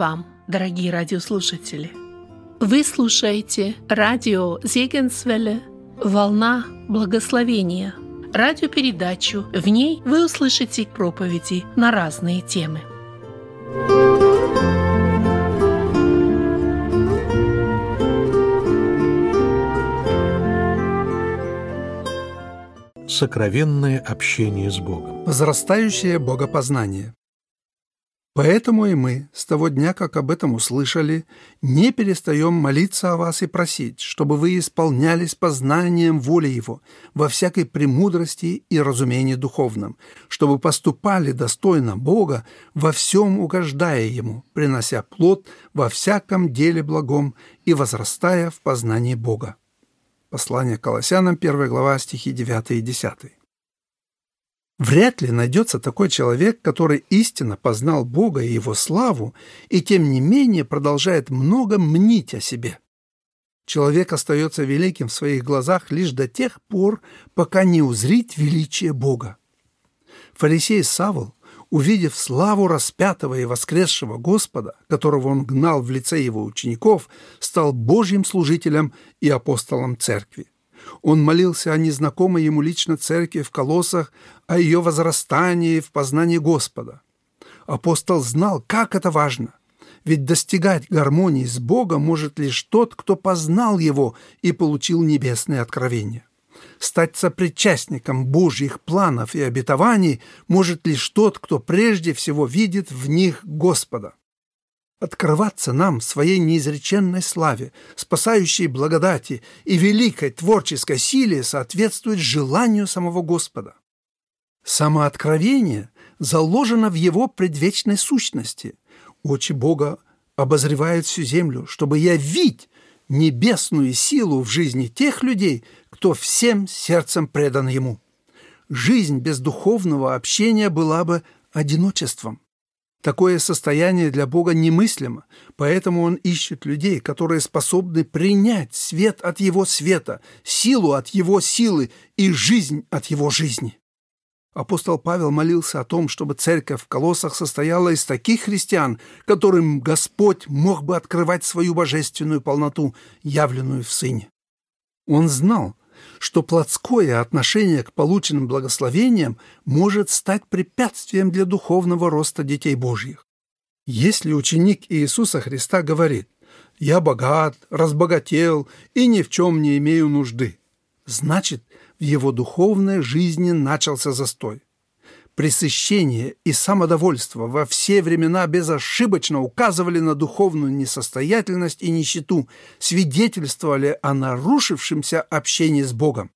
Вам, дорогие радиослушатели! Вы слушаете радио Зегенсвелле «Волна благословения» радиопередачу. В ней вы услышите проповеди на разные темы. Сокровенное общение с Богом. Возрастающее богопознание. Поэтому и мы, с того дня, как об этом услышали, не перестаем молиться о вас и просить, чтобы вы исполнялись познанием воли Его во всякой премудрости и разумении духовном, чтобы поступали достойно Бога, во всем угождая Ему, принося плод во всяком деле благом и возрастая в познании Бога. Послание Колоссянам, 1 глава, стихи 9 и 10. Вряд ли найдется такой человек, который истинно познал Бога и Его славу, и тем не менее продолжает много мнить о себе. Человек остается великим в своих глазах лишь до тех пор, пока не узрит величие Бога. Фарисей Савл, увидев славу распятого и воскресшего Господа, которого он гнал в лице его учеников, стал Божьим служителем и апостолом церкви. Он молился о незнакомой ему лично церкви в Колоссах, о ее возрастании в познании Господа. Апостол знал, как это важно. Ведь достигать гармонии с Богом может лишь тот, кто познал Его и получил небесные откровения. Стать сопричастником Божьих планов и обетований может лишь тот, кто прежде всего видит в них Господа открываться нам в своей неизреченной славе, спасающей благодати и великой творческой силе соответствует желанию самого Господа. Самооткровение заложено в его предвечной сущности. Очи Бога обозревают всю землю, чтобы явить небесную силу в жизни тех людей, кто всем сердцем предан Ему. Жизнь без духовного общения была бы одиночеством. Такое состояние для Бога немыслимо, поэтому Он ищет людей, которые способны принять свет от Его света, силу от Его силы и жизнь от Его жизни. Апостол Павел молился о том, чтобы церковь в Колоссах состояла из таких христиан, которым Господь мог бы открывать свою божественную полноту, явленную в Сыне. Он знал, что плотское отношение к полученным благословениям может стать препятствием для духовного роста детей Божьих. Если ученик Иисуса Христа говорит «Я богат, разбогател и ни в чем не имею нужды», значит, в его духовной жизни начался застой. Пресыщение и самодовольство во все времена безошибочно указывали на духовную несостоятельность и нищету, свидетельствовали о нарушившемся общении с Богом.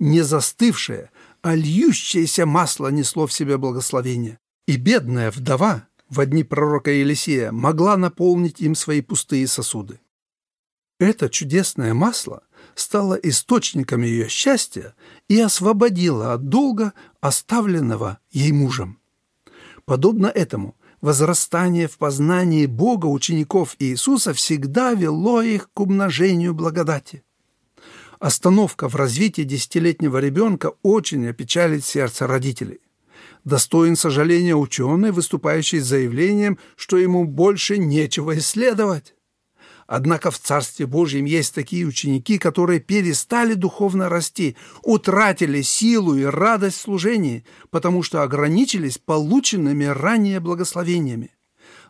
Не застывшее, а льющееся масло несло в себе благословение. И бедная вдова в дни пророка Елисея могла наполнить им свои пустые сосуды. Это чудесное масло стало источником ее счастья и освободило от долга, оставленного ей мужем. Подобно этому, возрастание в познании Бога учеников Иисуса всегда вело их к умножению благодати. Остановка в развитии десятилетнего ребенка очень опечалит сердце родителей. Достоин сожаления ученый, выступающий с заявлением, что ему больше нечего исследовать. Однако в Царстве Божьем есть такие ученики, которые перестали духовно расти, утратили силу и радость в служении, потому что ограничились полученными ранее благословениями.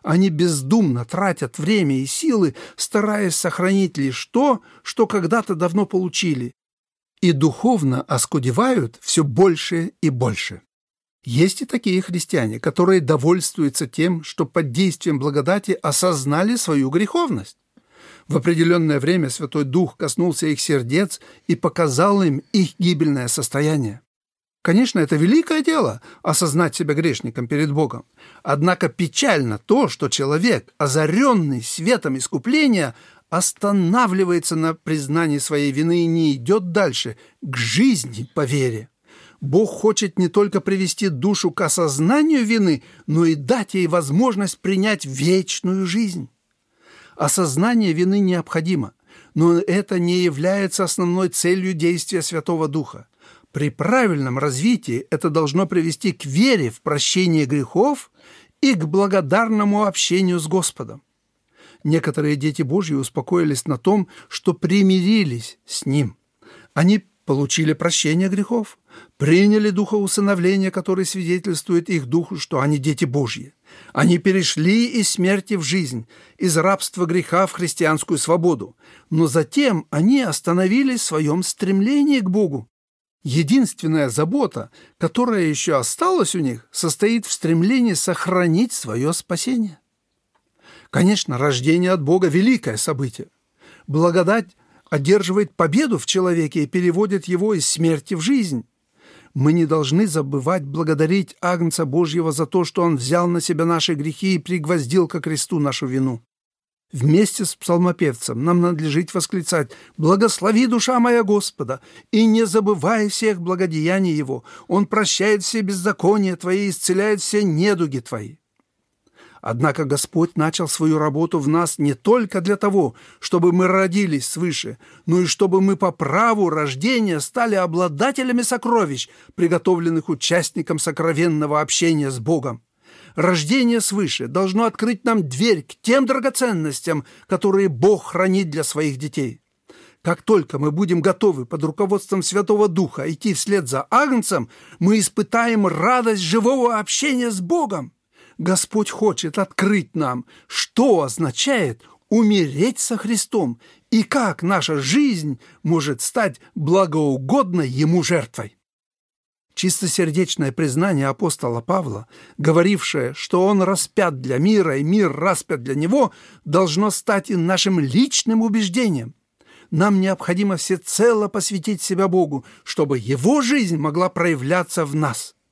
Они бездумно тратят время и силы, стараясь сохранить лишь то, что когда-то давно получили, и духовно оскудевают все больше и больше. Есть и такие христиане, которые довольствуются тем, что под действием благодати осознали свою греховность. В определенное время Святой Дух коснулся их сердец и показал им их гибельное состояние. Конечно, это великое дело – осознать себя грешником перед Богом. Однако печально то, что человек, озаренный светом искупления, останавливается на признании своей вины и не идет дальше, к жизни по вере. Бог хочет не только привести душу к осознанию вины, но и дать ей возможность принять вечную жизнь. Осознание вины необходимо, но это не является основной целью действия Святого Духа. При правильном развитии это должно привести к вере в прощение грехов и к благодарному общению с Господом. Некоторые дети Божьи успокоились на том, что примирились с Ним. Они получили прощение грехов, приняли духа усыновления, который свидетельствует их духу, что они дети Божьи. Они перешли из смерти в жизнь, из рабства греха в христианскую свободу, но затем они остановились в своем стремлении к Богу. Единственная забота, которая еще осталась у них, состоит в стремлении сохранить свое спасение. Конечно, рождение от Бога – великое событие. Благодать одерживает победу в человеке и переводит его из смерти в жизнь. Мы не должны забывать благодарить Агнца Божьего за то, что Он взял на себя наши грехи и пригвоздил ко кресту нашу вину. Вместе с псалмопевцем нам надлежит восклицать «Благослови, душа моя Господа, и не забывай всех благодеяний Его. Он прощает все беззакония Твои, исцеляет все недуги Твои». Однако Господь начал свою работу в нас не только для того, чтобы мы родились свыше, но и чтобы мы по праву рождения стали обладателями сокровищ, приготовленных участникам сокровенного общения с Богом. Рождение свыше должно открыть нам дверь к тем драгоценностям, которые Бог хранит для своих детей. Как только мы будем готовы под руководством Святого Духа идти вслед за Агнцем, мы испытаем радость живого общения с Богом. Господь хочет открыть нам, что означает умереть со Христом и как наша жизнь может стать благоугодной Ему жертвой. Чистосердечное признание апостола Павла, говорившее, что он распят для мира и мир распят для него, должно стать и нашим личным убеждением. Нам необходимо всецело посвятить себя Богу, чтобы Его жизнь могла проявляться в нас –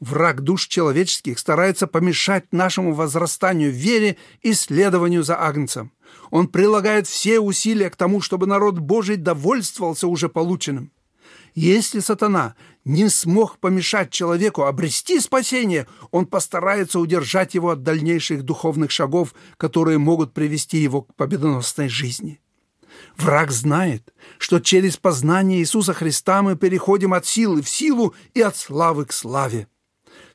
Враг душ человеческих старается помешать нашему возрастанию в вере и следованию за Агнцем. Он прилагает все усилия к тому, чтобы народ Божий довольствовался уже полученным. Если сатана не смог помешать человеку обрести спасение, он постарается удержать его от дальнейших духовных шагов, которые могут привести его к победоносной жизни. Враг знает, что через познание Иисуса Христа мы переходим от силы в силу и от славы к славе.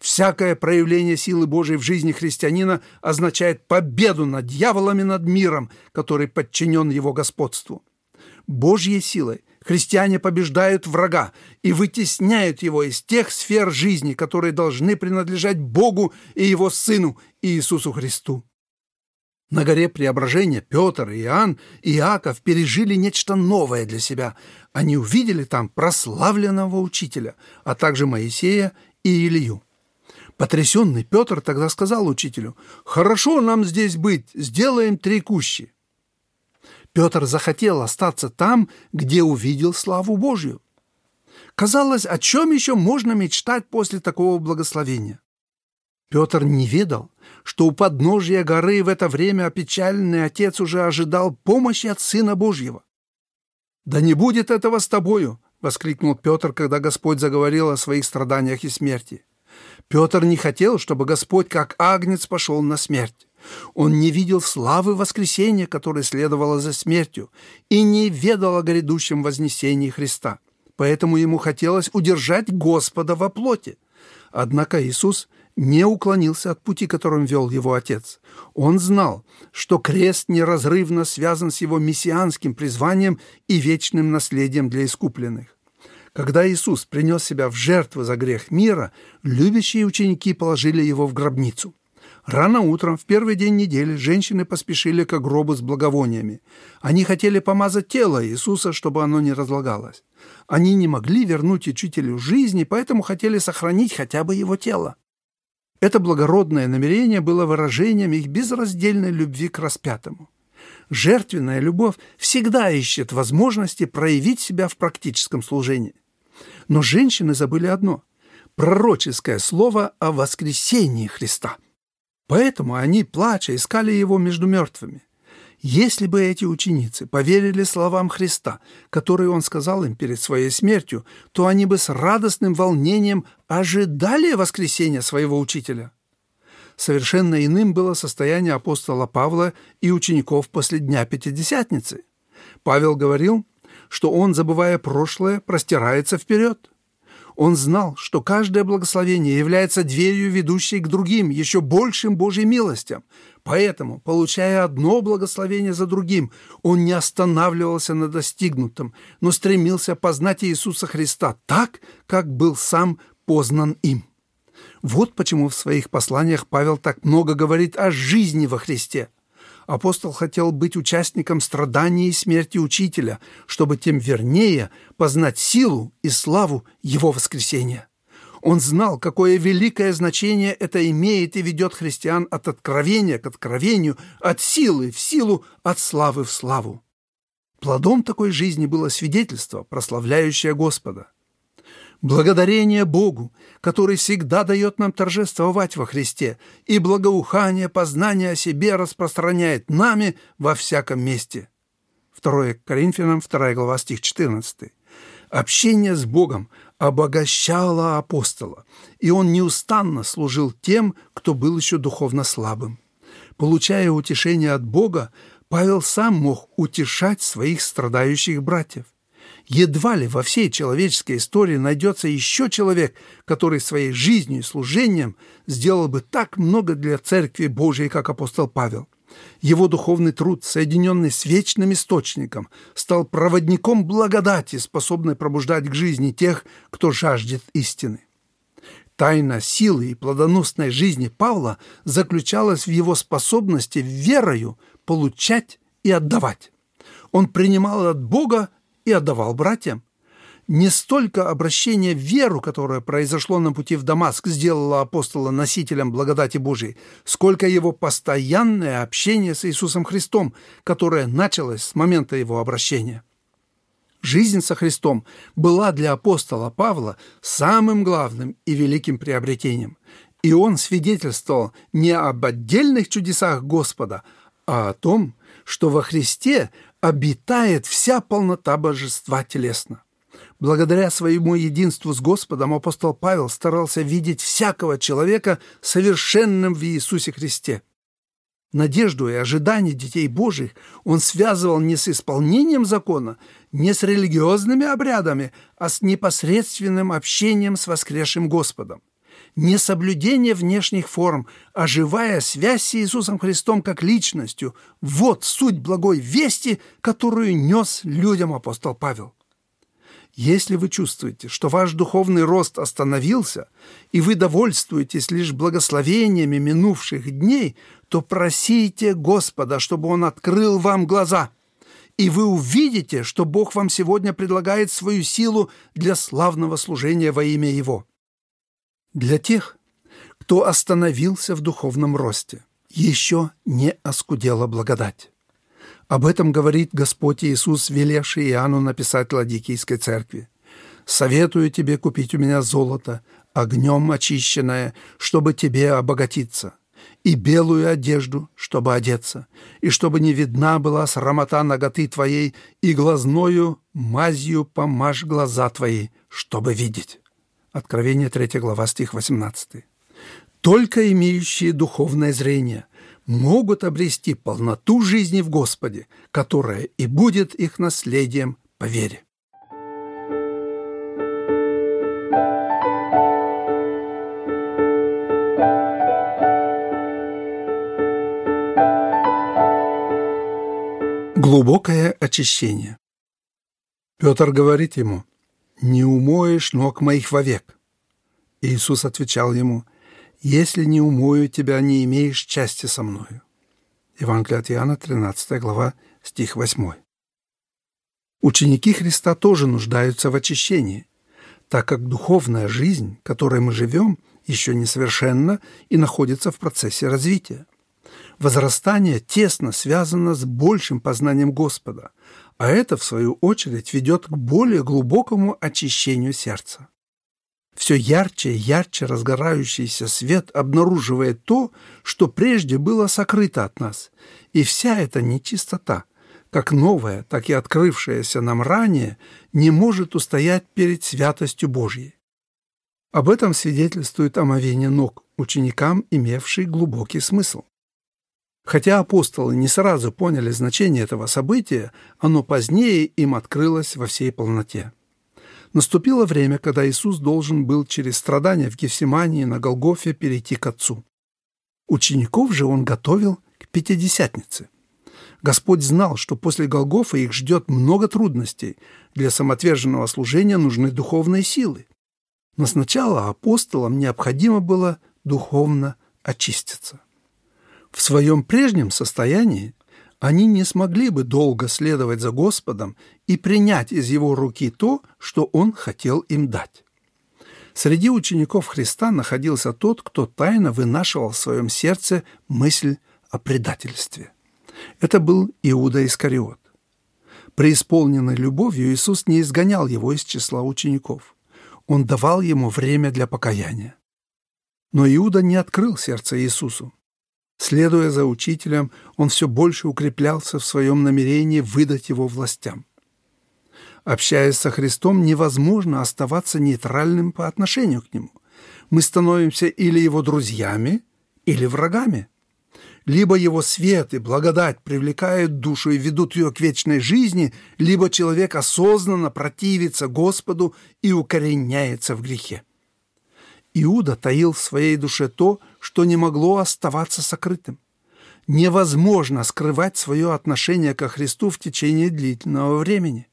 Всякое проявление силы Божией в жизни христианина означает победу над дьяволами над миром, который подчинен его господству. Божьей силой христиане побеждают врага и вытесняют его из тех сфер жизни, которые должны принадлежать Богу и Его Сыну Иисусу Христу. На горе Преображения Петр, Иоанн и Иаков пережили нечто новое для себя. Они увидели там прославленного учителя, а также Моисея и Илью. Потрясенный Петр тогда сказал учителю, «Хорошо нам здесь быть, сделаем три кущи». Петр захотел остаться там, где увидел славу Божью. Казалось, о чем еще можно мечтать после такого благословения? Петр не ведал, что у подножия горы в это время опечаленный отец уже ожидал помощи от Сына Божьего. «Да не будет этого с тобою!» — воскликнул Петр, когда Господь заговорил о своих страданиях и смерти. Петр не хотел, чтобы Господь как агнец пошел на смерть. Он не видел славы воскресения, которое следовало за смертью, и не ведал о грядущем вознесении Христа. Поэтому ему хотелось удержать Господа во плоти. Однако Иисус не уклонился от пути, которым вел его Отец. Он знал, что крест неразрывно связан с его мессианским призванием и вечным наследием для искупленных. Когда Иисус принес себя в жертву за грех мира, любящие ученики положили его в гробницу. Рано утром, в первый день недели, женщины поспешили к гробу с благовониями. Они хотели помазать тело Иисуса, чтобы оно не разлагалось. Они не могли вернуть учителю жизни, поэтому хотели сохранить хотя бы его тело. Это благородное намерение было выражением их безраздельной любви к распятому. Жертвенная любовь всегда ищет возможности проявить себя в практическом служении. Но женщины забыли одно – пророческое слово о воскресении Христа. Поэтому они, плача, искали его между мертвыми. Если бы эти ученицы поверили словам Христа, которые он сказал им перед своей смертью, то они бы с радостным волнением ожидали воскресения своего учителя. Совершенно иным было состояние апостола Павла и учеников после Дня Пятидесятницы. Павел говорил, что он, забывая прошлое, простирается вперед. Он знал, что каждое благословение является дверью, ведущей к другим, еще большим Божьим милостям. Поэтому, получая одно благословение за другим, он не останавливался на достигнутом, но стремился познать Иисуса Христа так, как был сам познан им. Вот почему в своих посланиях Павел так много говорит о жизни во Христе. Апостол хотел быть участником страданий и смерти Учителя, чтобы тем вернее познать силу и славу Его воскресения. Он знал, какое великое значение это имеет и ведет христиан от откровения к откровению, от силы в силу, от славы в славу. Плодом такой жизни было свидетельство, прославляющее Господа. Благодарение Богу, который всегда дает нам торжествовать во Христе, и благоухание познания о себе распространяет нами во всяком месте. 2 Коринфянам 2 глава стих 14. Общение с Богом обогащало апостола, и он неустанно служил тем, кто был еще духовно слабым. Получая утешение от Бога, Павел сам мог утешать своих страдающих братьев. Едва ли во всей человеческой истории найдется еще человек, который своей жизнью и служением сделал бы так много для Церкви Божией, как апостол Павел. Его духовный труд, соединенный с вечным источником, стал проводником благодати, способной пробуждать к жизни тех, кто жаждет истины. Тайна силы и плодоносной жизни Павла заключалась в его способности верою получать и отдавать. Он принимал от Бога и отдавал братьям. Не столько обращение в веру, которое произошло на пути в Дамаск, сделало апостола носителем благодати Божией, сколько его постоянное общение с Иисусом Христом, которое началось с момента его обращения. Жизнь со Христом была для апостола Павла самым главным и великим приобретением. И он свидетельствовал не об отдельных чудесах Господа, а о том, что во Христе обитает вся полнота божества телесно. Благодаря своему единству с Господом апостол Павел старался видеть всякого человека совершенным в Иисусе Христе. Надежду и ожидание детей Божьих он связывал не с исполнением закона, не с религиозными обрядами, а с непосредственным общением с воскресшим Господом не соблюдение внешних форм, а живая связь с Иисусом Христом как личностью – вот суть благой вести, которую нес людям апостол Павел. Если вы чувствуете, что ваш духовный рост остановился, и вы довольствуетесь лишь благословениями минувших дней, то просите Господа, чтобы Он открыл вам глаза, и вы увидите, что Бог вам сегодня предлагает свою силу для славного служения во имя Его для тех, кто остановился в духовном росте. Еще не оскудела благодать. Об этом говорит Господь Иисус, велевший Иоанну написать Ладикийской церкви. «Советую тебе купить у меня золото, огнем очищенное, чтобы тебе обогатиться, и белую одежду, чтобы одеться, и чтобы не видна была срамота ноготы твоей, и глазною мазью помажь глаза твои, чтобы видеть». Откровение 3 глава, стих 18. Только имеющие духовное зрение могут обрести полноту жизни в Господе, которая и будет их наследием по вере. Глубокое очищение. Петр говорит ему – не умоешь ног моих вовек». Иисус отвечал ему, «Если не умою тебя, не имеешь части со мною». Евангелие от Иоанна, 13 глава, стих 8. Ученики Христа тоже нуждаются в очищении, так как духовная жизнь, которой мы живем, еще несовершенна и находится в процессе развития. Возрастание тесно связано с большим познанием Господа, а это, в свою очередь, ведет к более глубокому очищению сердца. Все ярче и ярче разгорающийся свет обнаруживает то, что прежде было сокрыто от нас, и вся эта нечистота, как новая, так и открывшаяся нам ранее, не может устоять перед святостью Божьей. Об этом свидетельствует омовение ног ученикам, имевший глубокий смысл. Хотя апостолы не сразу поняли значение этого события, оно позднее им открылось во всей полноте. Наступило время, когда Иисус должен был через страдания в Гефсимании на Голгофе перейти к Отцу. Учеников же он готовил к Пятидесятнице. Господь знал, что после Голгофа их ждет много трудностей. Для самоотверженного служения нужны духовные силы. Но сначала апостолам необходимо было духовно очиститься. В своем прежнем состоянии они не смогли бы долго следовать за Господом и принять из Его руки то, что Он хотел им дать. Среди учеников Христа находился тот, кто тайно вынашивал в своем сердце мысль о предательстве. Это был Иуда Искариот. Преисполненный любовью Иисус не изгонял его из числа учеников. Он давал ему время для покаяния. Но Иуда не открыл сердце Иисусу. Следуя за учителем, он все больше укреплялся в своем намерении выдать его властям. Общаясь со Христом, невозможно оставаться нейтральным по отношению к Нему. Мы становимся или Его друзьями, или врагами. Либо Его свет и благодать привлекают душу и ведут ее к вечной жизни, либо человек осознанно противится Господу и укореняется в грехе. Иуда таил в своей душе то, что не могло оставаться сокрытым. Невозможно скрывать свое отношение ко Христу в течение длительного времени.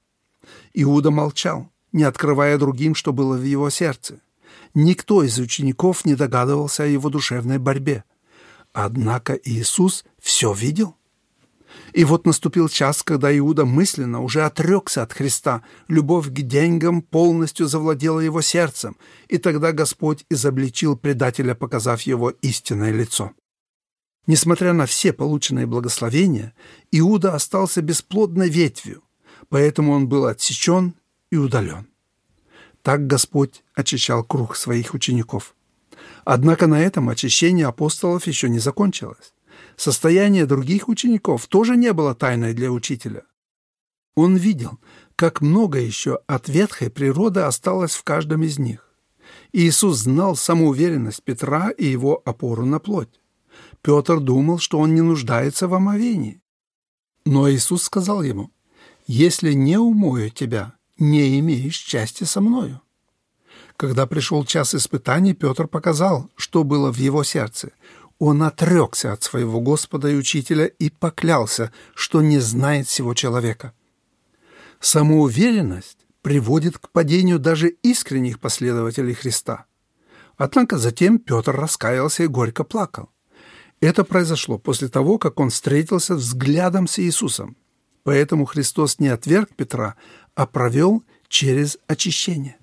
Иуда молчал, не открывая другим, что было в его сердце. Никто из учеников не догадывался о его душевной борьбе. Однако Иисус все видел. И вот наступил час, когда Иуда мысленно уже отрекся от Христа. Любовь к деньгам полностью завладела его сердцем, и тогда Господь изобличил предателя, показав его истинное лицо. Несмотря на все полученные благословения, Иуда остался бесплодной ветвью, поэтому он был отсечен и удален. Так Господь очищал круг своих учеников. Однако на этом очищение апостолов еще не закончилось. Состояние других учеников тоже не было тайной для учителя. Он видел, как много еще от ветхой природы осталось в каждом из них. Иисус знал самоуверенность Петра и его опору на плоть. Петр думал, что он не нуждается в омовении. Но Иисус сказал ему, «Если не умою тебя, не имеешь части со мною». Когда пришел час испытаний, Петр показал, что было в его сердце. Он отрекся от своего Господа и Учителя и поклялся, что не знает всего человека. Самоуверенность приводит к падению даже искренних последователей Христа. Однако затем Петр раскаялся и горько плакал. Это произошло после того, как он встретился взглядом с Иисусом. Поэтому Христос не отверг Петра, а провел через очищение.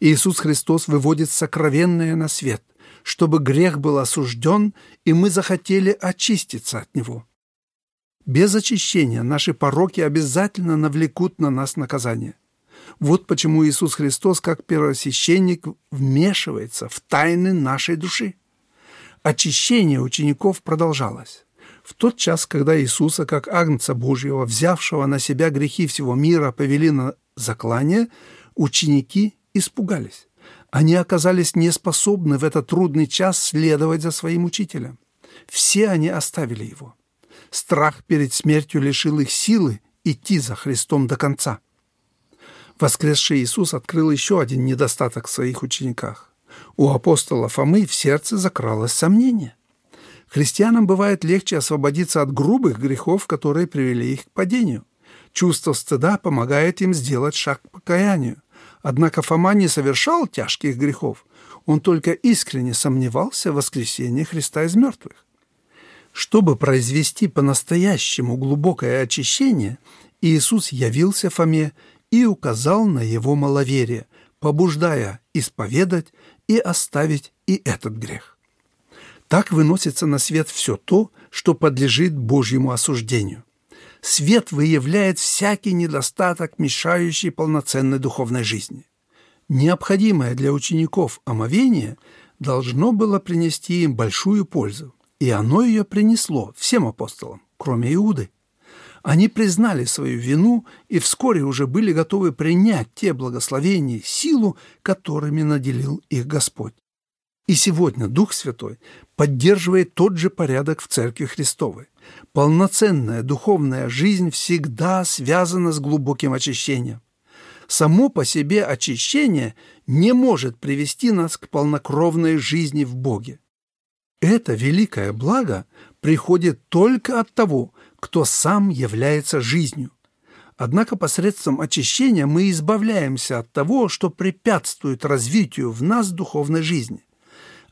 Иисус Христос выводит сокровенное на свет, чтобы грех был осужден, и мы захотели очиститься от него. Без очищения наши пороки обязательно навлекут на нас наказание. Вот почему Иисус Христос, как первосвященник, вмешивается в тайны нашей души. Очищение учеников продолжалось. В тот час, когда Иисуса, как Агнца Божьего, взявшего на себя грехи всего мира, повели на заклание, ученики испугались. Они оказались неспособны в этот трудный час следовать за своим учителем. Все они оставили его. Страх перед смертью лишил их силы идти за Христом до конца. Воскресший Иисус открыл еще один недостаток в своих учениках. У апостола Фомы в сердце закралось сомнение. Христианам бывает легче освободиться от грубых грехов, которые привели их к падению. Чувство стыда помогает им сделать шаг к покаянию. Однако Фома не совершал тяжких грехов, он только искренне сомневался в воскресении Христа из мертвых. Чтобы произвести по-настоящему глубокое очищение, Иисус явился Фоме и указал на его маловерие, побуждая исповедать и оставить и этот грех. Так выносится на свет все то, что подлежит Божьему осуждению свет выявляет всякий недостаток, мешающий полноценной духовной жизни. Необходимое для учеников омовение должно было принести им большую пользу, и оно ее принесло всем апостолам, кроме Иуды. Они признали свою вину и вскоре уже были готовы принять те благословения и силу, которыми наделил их Господь. И сегодня Дух Святой поддерживает тот же порядок в Церкви Христовой. Полноценная духовная жизнь всегда связана с глубоким очищением. Само по себе очищение не может привести нас к полнокровной жизни в Боге. Это великое благо приходит только от того, кто сам является жизнью. Однако посредством очищения мы избавляемся от того, что препятствует развитию в нас духовной жизни.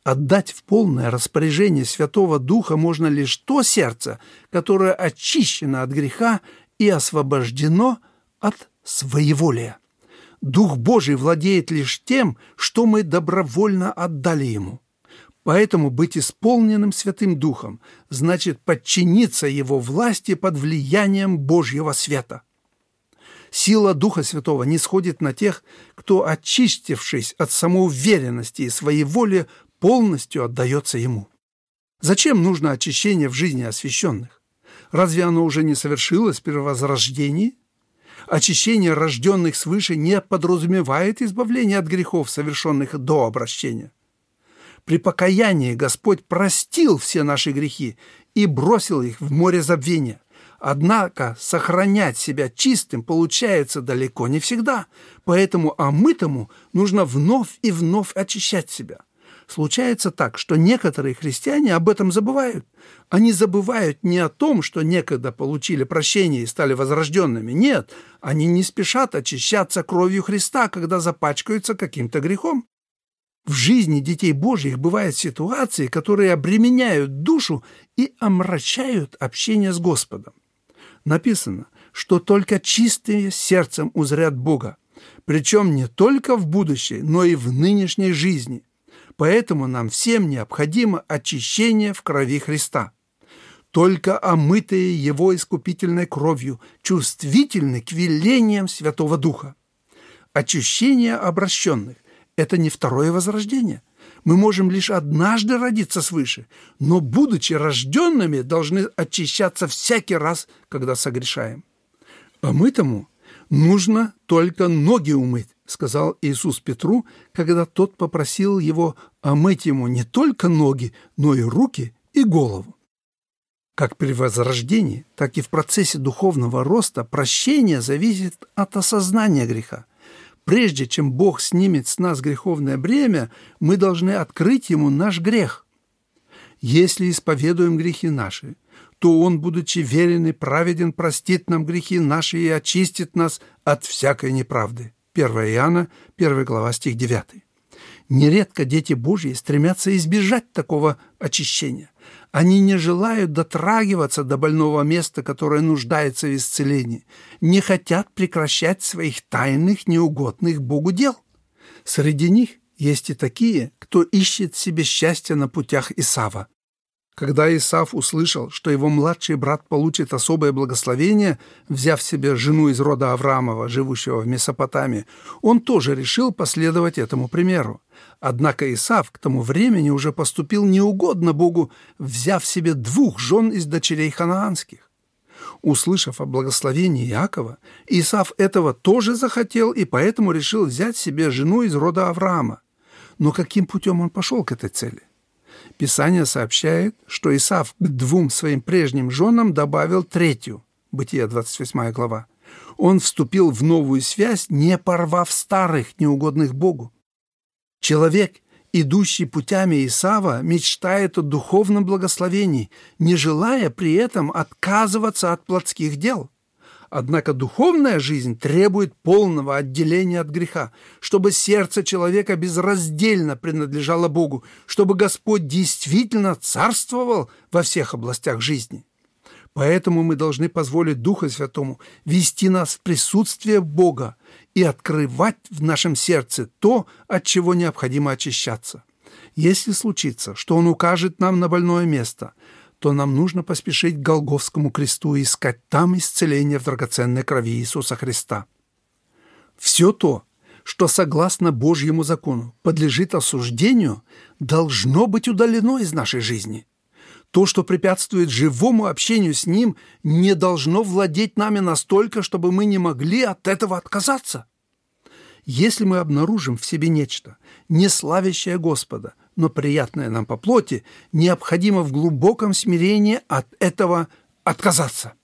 Отдать в полное распоряжение Святого Духа можно лишь то сердце, которое очищено от греха и освобождено от своеволия. Дух Божий владеет лишь тем, что мы добровольно отдали Ему. Поэтому быть исполненным Святым Духом значит подчиниться Его власти под влиянием Божьего света. Сила Духа Святого не сходит на тех, кто, очистившись от самоуверенности и своей воли, полностью отдается Ему. Зачем нужно очищение в жизни освященных? Разве оно уже не совершилось при возрождении? Очищение рожденных свыше не подразумевает избавление от грехов, совершенных до обращения. При покаянии Господь простил все наши грехи и бросил их в море забвения. Однако сохранять себя чистым получается далеко не всегда, поэтому омытому нужно вновь и вновь очищать себя. Случается так, что некоторые христиане об этом забывают. Они забывают не о том, что некогда получили прощение и стали возрожденными. Нет, они не спешат очищаться кровью Христа, когда запачкаются каким-то грехом. В жизни детей Божьих бывают ситуации, которые обременяют душу и омрачают общение с Господом. Написано, что только чистые сердцем узрят Бога, причем не только в будущей, но и в нынешней жизни – Поэтому нам всем необходимо очищение в крови Христа. Только омытые Его искупительной кровью чувствительны к велениям Святого Духа. Очищение обращенных – это не второе возрождение. Мы можем лишь однажды родиться свыше, но, будучи рожденными, должны очищаться всякий раз, когда согрешаем. Омытому нужно только ноги умыть, сказал Иисус Петру, когда тот попросил его омыть ему не только ноги, но и руки и голову. Как при возрождении, так и в процессе духовного роста прощение зависит от осознания греха. Прежде чем Бог снимет с нас греховное бремя, мы должны открыть Ему наш грех. Если исповедуем грехи наши, то Он, будучи верен и праведен, простит нам грехи наши и очистит нас от всякой неправды. 1 Иоанна, 1 глава, стих 9. Нередко дети Божьи стремятся избежать такого очищения. Они не желают дотрагиваться до больного места, которое нуждается в исцелении, не хотят прекращать своих тайных, неугодных Богу дел. Среди них есть и такие, кто ищет себе счастья на путях Исава. Когда Исаф услышал, что его младший брат получит особое благословение, взяв себе жену из рода Авраамова, живущего в Месопотамии, он тоже решил последовать этому примеру. Однако Исаф к тому времени уже поступил неугодно Богу, взяв себе двух жен из дочерей ханаанских. Услышав о благословении Иакова, Исаф этого тоже захотел и поэтому решил взять себе жену из рода Авраама. Но каким путем он пошел к этой цели? Писание сообщает, что Исав к двум своим прежним женам добавил третью. Бытие 28 глава. Он вступил в новую связь, не порвав старых, неугодных Богу. Человек, идущий путями Исава, мечтает о духовном благословении, не желая при этом отказываться от плотских дел – Однако духовная жизнь требует полного отделения от греха, чтобы сердце человека безраздельно принадлежало Богу, чтобы Господь действительно царствовал во всех областях жизни. Поэтому мы должны позволить Духу Святому вести нас в присутствие Бога и открывать в нашем сердце то, от чего необходимо очищаться. Если случится, что Он укажет нам на больное место – то нам нужно поспешить к Голговскому кресту и искать там исцеление в драгоценной крови Иисуса Христа. Все то, что согласно Божьему закону подлежит осуждению, должно быть удалено из нашей жизни. То, что препятствует живому общению с Ним, не должно владеть нами настолько, чтобы мы не могли от этого отказаться. Если мы обнаружим в себе нечто, не славящее Господа, но приятное нам по плоти, необходимо в глубоком смирении от этого отказаться.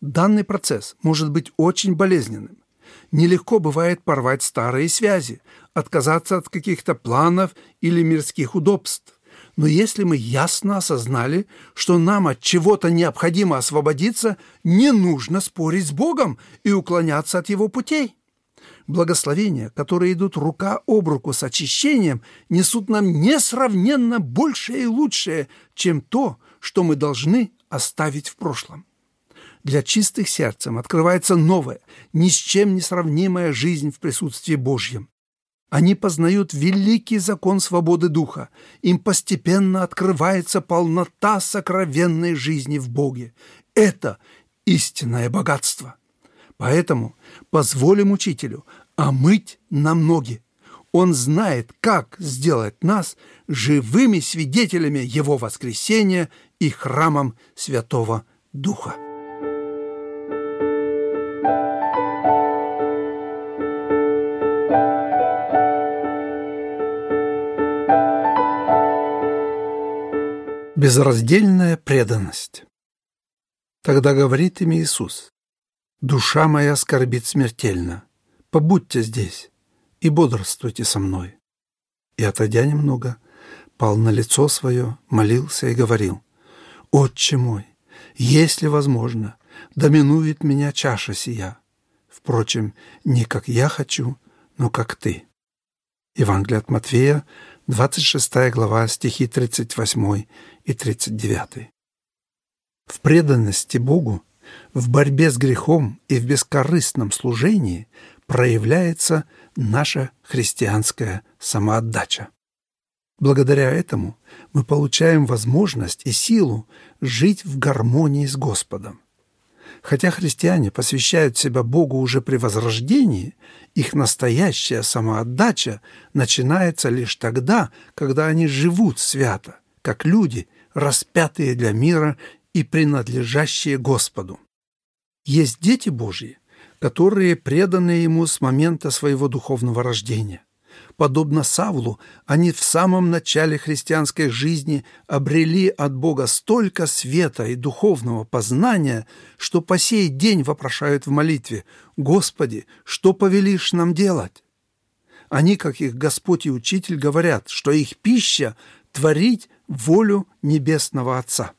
Данный процесс может быть очень болезненным. Нелегко бывает порвать старые связи, отказаться от каких-то планов или мирских удобств. Но если мы ясно осознали, что нам от чего-то необходимо освободиться, не нужно спорить с Богом и уклоняться от Его путей. Благословения, которые идут рука об руку с очищением, несут нам несравненно большее и лучшее, чем то, что мы должны оставить в прошлом. Для чистых сердцем открывается новая, ни с чем не сравнимая жизнь в присутствии Божьем. Они познают великий закон свободы духа. Им постепенно открывается полнота сокровенной жизни в Боге. Это истинное богатство. Поэтому позволим учителю омыть нам ноги. Он знает, как сделать нас живыми свидетелями Его воскресения и храмом Святого Духа. Безраздельная преданность. Тогда говорит им Иисус, «Душа моя скорбит смертельно, побудьте здесь и бодрствуйте со мной». И, отойдя немного, пал на лицо свое, молился и говорил, «Отче мой, если возможно, доминует меня чаша сия. Впрочем, не как я хочу, но как ты». Евангелие от Матфея, 26 глава, стихи 38 и 39. В преданности Богу, в борьбе с грехом и в бескорыстном служении проявляется наша христианская самоотдача. Благодаря этому мы получаем возможность и силу жить в гармонии с Господом. Хотя христиане посвящают себя Богу уже при возрождении, их настоящая самоотдача начинается лишь тогда, когда они живут свято, как люди, распятые для мира и принадлежащие Господу. Есть дети Божьи, которые преданы Ему с момента своего духовного рождения. Подобно Савлу, они в самом начале христианской жизни обрели от Бога столько света и духовного познания, что по сей день вопрошают в молитве «Господи, что повелишь нам делать?» Они, как их Господь и Учитель, говорят, что их пища – творить волю Небесного Отца.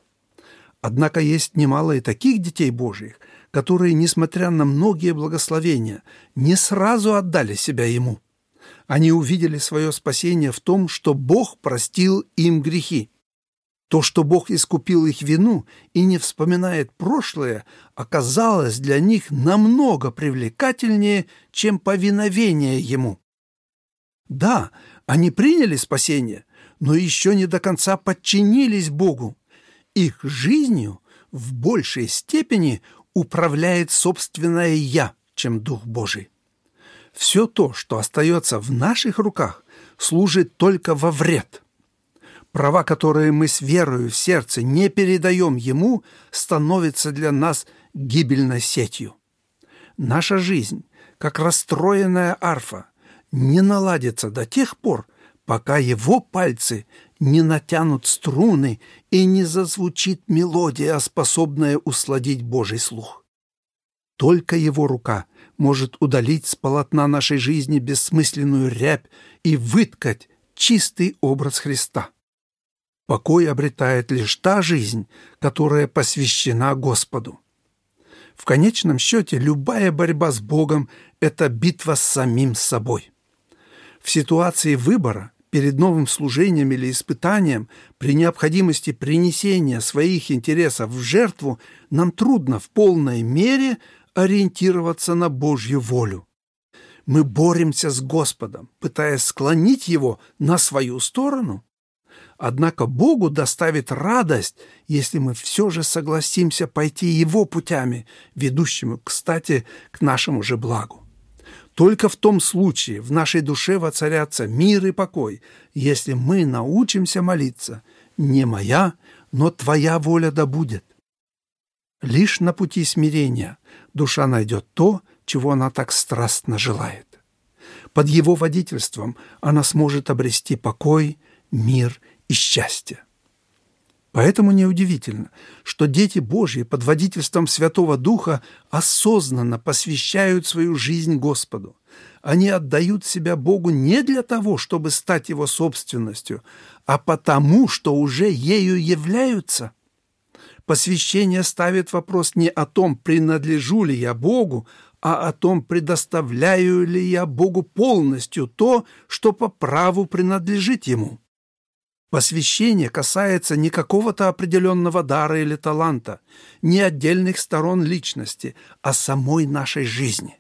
Однако есть немало и таких детей Божьих, которые, несмотря на многие благословения, не сразу отдали себя Ему. Они увидели свое спасение в том, что Бог простил им грехи. То, что Бог искупил их вину и не вспоминает прошлое, оказалось для них намного привлекательнее, чем повиновение Ему. Да, они приняли спасение, но еще не до конца подчинились Богу. Их жизнью в большей степени управляет собственное «я», чем Дух Божий. Все то, что остается в наших руках, служит только во вред. Права, которые мы с верою в сердце не передаем Ему, становятся для нас гибельной сетью. Наша жизнь, как расстроенная арфа, не наладится до тех пор, пока его пальцы не натянут струны и не зазвучит мелодия, способная усладить Божий слух. Только его рука может удалить с полотна нашей жизни бессмысленную рябь и выткать чистый образ Христа. Покой обретает лишь та жизнь, которая посвящена Господу. В конечном счете любая борьба с Богом – это битва с самим собой. В ситуации выбора, перед новым служением или испытанием, при необходимости принесения своих интересов в жертву, нам трудно в полной мере ориентироваться на Божью волю. Мы боремся с Господом, пытаясь склонить Его на свою сторону. Однако Богу доставит радость, если мы все же согласимся пойти Его путями, ведущими, кстати, к нашему же благу. Только в том случае в нашей душе воцарятся мир и покой, если мы научимся молиться «Не моя, но Твоя воля да будет». Лишь на пути смирения душа найдет то, чего она так страстно желает. Под его водительством она сможет обрести покой, мир и счастье. Поэтому неудивительно, что дети Божьи под водительством Святого Духа осознанно посвящают свою жизнь Господу. Они отдают себя Богу не для того, чтобы стать Его собственностью, а потому, что уже ею являются. Посвящение ставит вопрос не о том, принадлежу ли я Богу, а о том, предоставляю ли я Богу полностью то, что по праву принадлежит Ему. Посвящение касается не какого-то определенного дара или таланта, не отдельных сторон личности, а самой нашей жизни.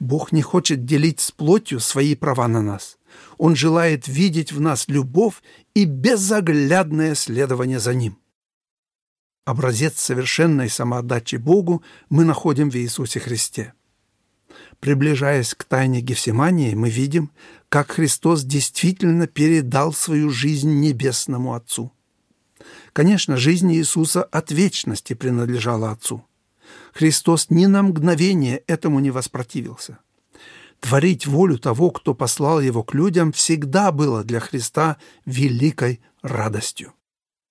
Бог не хочет делить с плотью свои права на нас. Он желает видеть в нас любовь и безоглядное следование за Ним. Образец совершенной самоотдачи Богу мы находим в Иисусе Христе. Приближаясь к тайне Гефсимании, мы видим, как Христос действительно передал свою жизнь Небесному Отцу. Конечно, жизнь Иисуса от вечности принадлежала Отцу. Христос ни на мгновение этому не воспротивился. Творить волю того, кто послал его к людям, всегда было для Христа великой радостью.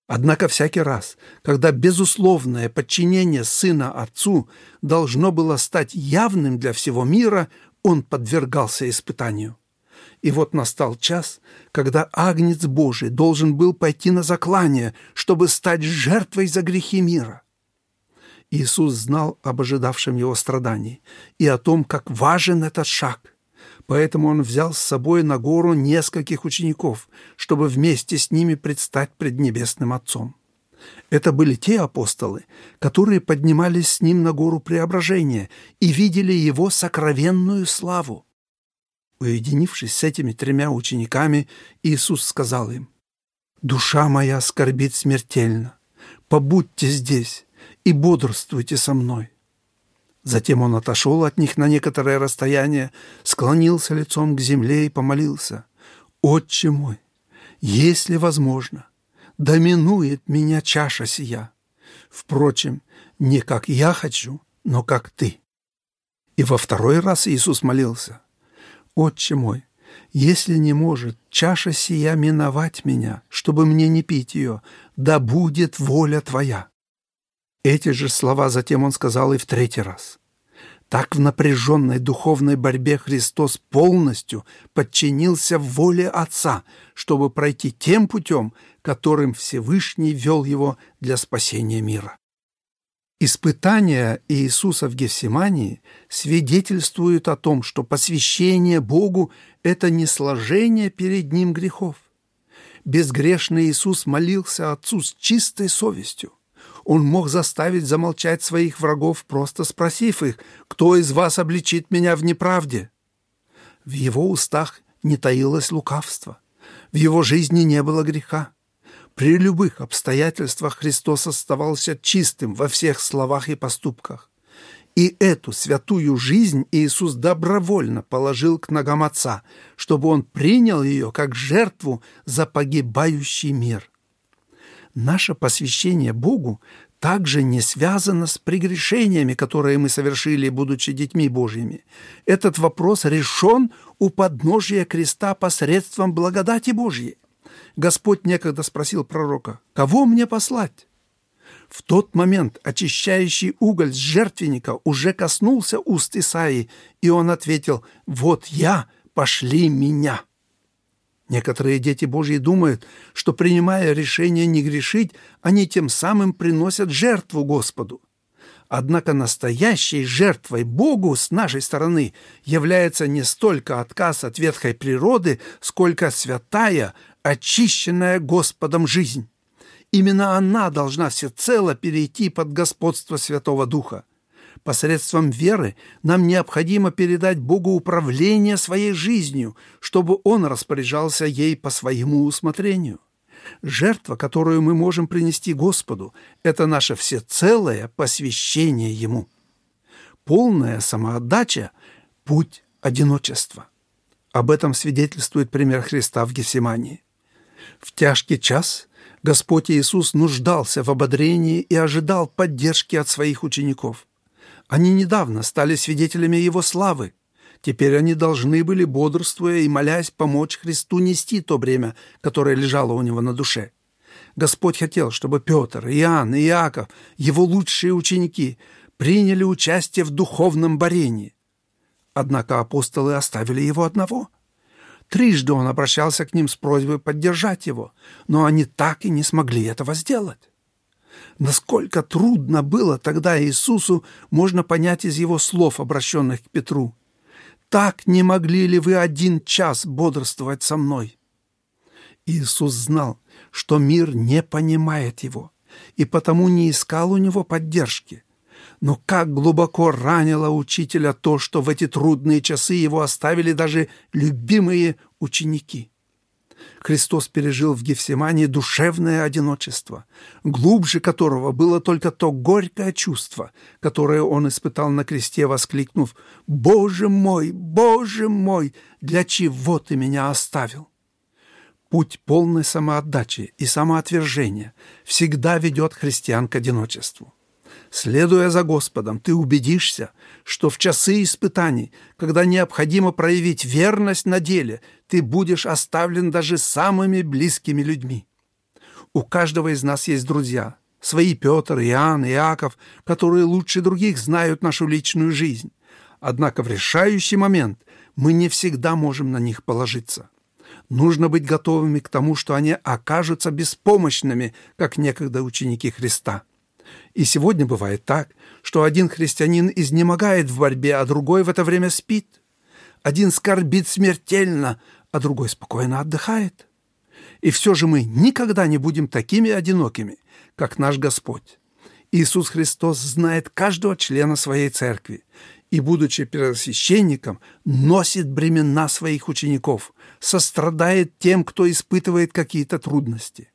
Однако всякий раз, когда безусловное подчинение Сына Отцу должно было стать явным для всего мира, он подвергался испытанию. И вот настал час, когда Агнец Божий должен был пойти на заклание, чтобы стать жертвой за грехи мира. Иисус знал об ожидавшем его страдании и о том, как важен этот шаг. Поэтому он взял с собой на гору нескольких учеников, чтобы вместе с ними предстать пред Небесным Отцом. Это были те апостолы, которые поднимались с ним на гору преображения и видели его сокровенную славу. Уединившись с этими тремя учениками, Иисус сказал им, «Душа моя скорбит смертельно. Побудьте здесь и бодрствуйте со мной». Затем он отошел от них на некоторое расстояние, склонился лицом к земле и помолился. «Отче мой, если возможно, доминует меня чаша сия. Впрочем, не как я хочу, но как ты». И во второй раз Иисус молился. «Отче мой, если не может чаша сия миновать меня, чтобы мне не пить ее, да будет воля Твоя». Эти же слова затем он сказал и в третий раз. Так в напряженной духовной борьбе Христос полностью подчинился воле Отца, чтобы пройти тем путем, которым Всевышний вел его для спасения мира. Испытания Иисуса в Гефсимании свидетельствуют о том, что посвящение Богу – это не сложение перед Ним грехов. Безгрешный Иисус молился Отцу с чистой совестью. Он мог заставить замолчать своих врагов, просто спросив их, «Кто из вас обличит меня в неправде?» В его устах не таилось лукавство. В его жизни не было греха. При любых обстоятельствах Христос оставался чистым во всех словах и поступках. И эту святую жизнь Иисус добровольно положил к ногам Отца, чтобы Он принял ее как жертву за погибающий мир. Наше посвящение Богу также не связано с прегрешениями, которые мы совершили, будучи детьми Божьими. Этот вопрос решен у подножия креста посредством благодати Божьей. Господь некогда спросил пророка, «Кого мне послать?» В тот момент очищающий уголь с жертвенника уже коснулся уст Исаии, и он ответил, «Вот я, пошли меня». Некоторые дети Божьи думают, что, принимая решение не грешить, они тем самым приносят жертву Господу. Однако настоящей жертвой Богу с нашей стороны является не столько отказ от ветхой природы, сколько святая, очищенная Господом жизнь. Именно она должна всецело перейти под господство Святого Духа. Посредством веры нам необходимо передать Богу управление своей жизнью, чтобы Он распоряжался ей по своему усмотрению. Жертва, которую мы можем принести Господу, это наше всецелое посвящение Ему. Полная самоотдача – путь одиночества. Об этом свидетельствует пример Христа в Гефсимании. В тяжкий час Господь Иисус нуждался в ободрении и ожидал поддержки от своих учеников. Они недавно стали свидетелями Его славы. Теперь они должны были, бодрствуя и молясь, помочь Христу нести то бремя, которое лежало у него на душе. Господь хотел, чтобы Петр, Иоанн и Иаков, его лучшие ученики, приняли участие в духовном борении. Однако апостолы оставили его одного. Трижды он обращался к ним с просьбой поддержать его, но они так и не смогли этого сделать. Насколько трудно было тогда Иисусу, можно понять из его слов, обращенных к Петру. «Так не могли ли вы один час бодрствовать со мной?» Иисус знал, что мир не понимает его, и потому не искал у него поддержки. Но как глубоко ранило учителя то, что в эти трудные часы его оставили даже любимые ученики. Христос пережил в Гефсимании душевное одиночество, глубже которого было только то горькое чувство, которое он испытал на кресте, воскликнув «Боже мой, Боже мой, для чего ты меня оставил?» Путь полной самоотдачи и самоотвержения всегда ведет христиан к одиночеству. Следуя за Господом, ты убедишься, что в часы испытаний, когда необходимо проявить верность на деле, ты будешь оставлен даже самыми близкими людьми. У каждого из нас есть друзья, свои Петр, Иоанн, Иаков, которые лучше других знают нашу личную жизнь. Однако в решающий момент мы не всегда можем на них положиться. Нужно быть готовыми к тому, что они окажутся беспомощными, как некогда ученики Христа – и сегодня бывает так, что один христианин изнемогает в борьбе, а другой в это время спит. Один скорбит смертельно, а другой спокойно отдыхает. И все же мы никогда не будем такими одинокими, как наш Господь. Иисус Христос знает каждого члена своей церкви и, будучи первосвященником, носит бремена своих учеников, сострадает тем, кто испытывает какие-то трудности.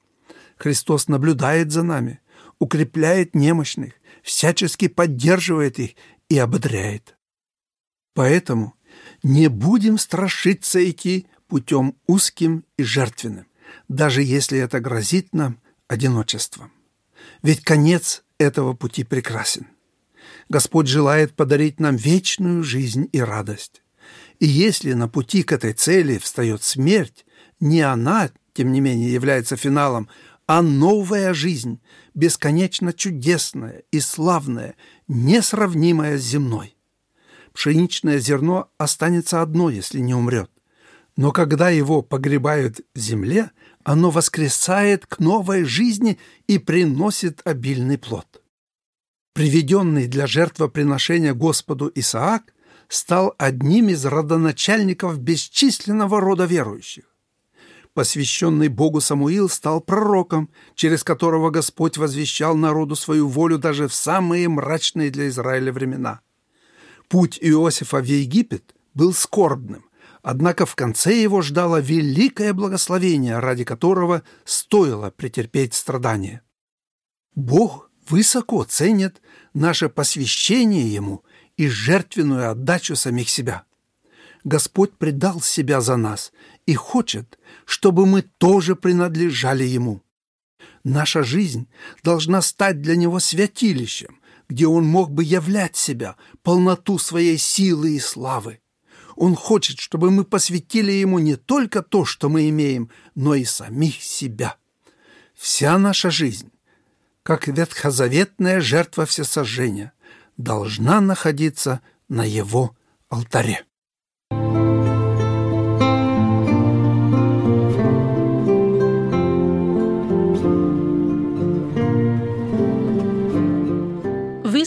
Христос наблюдает за нами – укрепляет немощных, всячески поддерживает их и ободряет. Поэтому не будем страшиться идти путем узким и жертвенным, даже если это грозит нам одиночеством. Ведь конец этого пути прекрасен. Господь желает подарить нам вечную жизнь и радость. И если на пути к этой цели встает смерть, не она, тем не менее, является финалом, а новая жизнь, бесконечно чудесная и славная, несравнимая с земной. Пшеничное зерно останется одно, если не умрет. Но когда его погребают в земле, оно воскресает к новой жизни и приносит обильный плод. Приведенный для жертвоприношения Господу Исаак стал одним из родоначальников бесчисленного рода верующих посвященный Богу Самуил стал пророком, через которого Господь возвещал народу свою волю даже в самые мрачные для Израиля времена. Путь Иосифа в Египет был скорбным, однако в конце его ждало великое благословение, ради которого стоило претерпеть страдания. Бог высоко ценит наше посвящение Ему и жертвенную отдачу самих себя – Господь предал себя за нас и хочет, чтобы мы тоже принадлежали Ему. Наша жизнь должна стать для Него святилищем, где Он мог бы являть себя, полноту своей силы и славы. Он хочет, чтобы мы посвятили Ему не только то, что мы имеем, но и самих себя. Вся наша жизнь, как ветхозаветная жертва всесожжения, должна находиться на Его алтаре.